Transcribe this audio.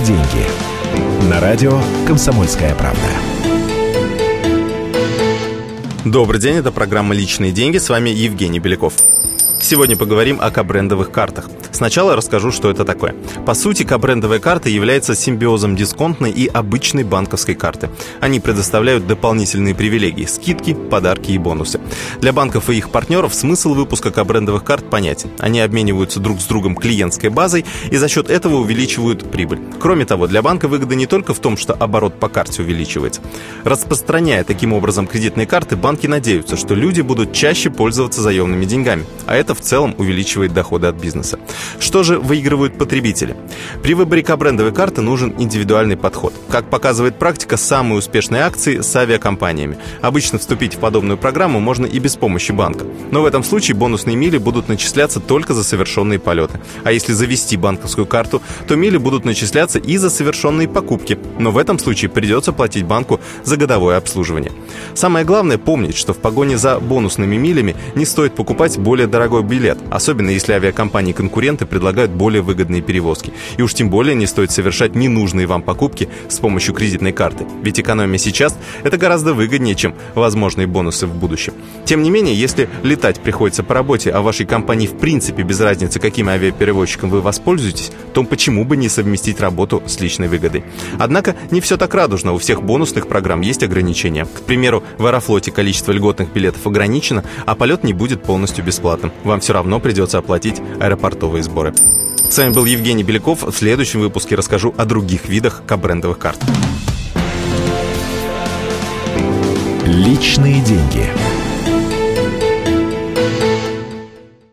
деньги». На радио «Комсомольская правда». Добрый день, это программа «Личные деньги». С вами Евгений Беляков. Сегодня поговорим о кабрендовых картах. Сначала расскажу, что это такое. По сути, кабрендовая карта является симбиозом дисконтной и обычной банковской карты. Они предоставляют дополнительные привилегии – скидки, подарки и бонусы. Для банков и их партнеров смысл выпуска кабрендовых карт понятен. Они обмениваются друг с другом клиентской базой и за счет этого увеличивают прибыль. Кроме того, для банка выгода не только в том, что оборот по карте увеличивается. Распространяя таким образом кредитные карты, банки надеются, что люди будут чаще пользоваться заемными деньгами, а это в целом увеличивает доходы от бизнеса. Что же выигрывают потребители? При выборе кабрендовой карты нужен индивидуальный подход. Как показывает практика, самые успешные акции с авиакомпаниями. Обычно вступить в подобную программу можно и без помощи банка. Но в этом случае бонусные мили будут начисляться только за совершенные полеты. А если завести банковскую карту, то мили будут начисляться и за совершенные покупки. Но в этом случае придется платить банку за годовое обслуживание. Самое главное помнить, что в погоне за бонусными милями не стоит покупать более дорогой билет, особенно если авиакомпании-конкуренты предлагают более выгодные перевозки. И уж тем более не стоит совершать ненужные вам покупки с помощью кредитной карты. Ведь экономия сейчас – это гораздо выгоднее, чем возможные бонусы в будущем. Тем не менее, если летать приходится по работе, а вашей компании в принципе без разницы, каким авиаперевозчиком вы воспользуетесь, то почему бы не совместить работу с личной выгодой? Однако не все так радужно. У всех бонусных программ есть ограничения. К примеру, в Аэрофлоте количество льготных билетов ограничено, а полет не будет полностью бесплатным. Вам все равно придется оплатить аэропортовые сборы. С вами был Евгений Беляков. В следующем выпуске расскажу о других видах кабрендовых карт. Личные деньги.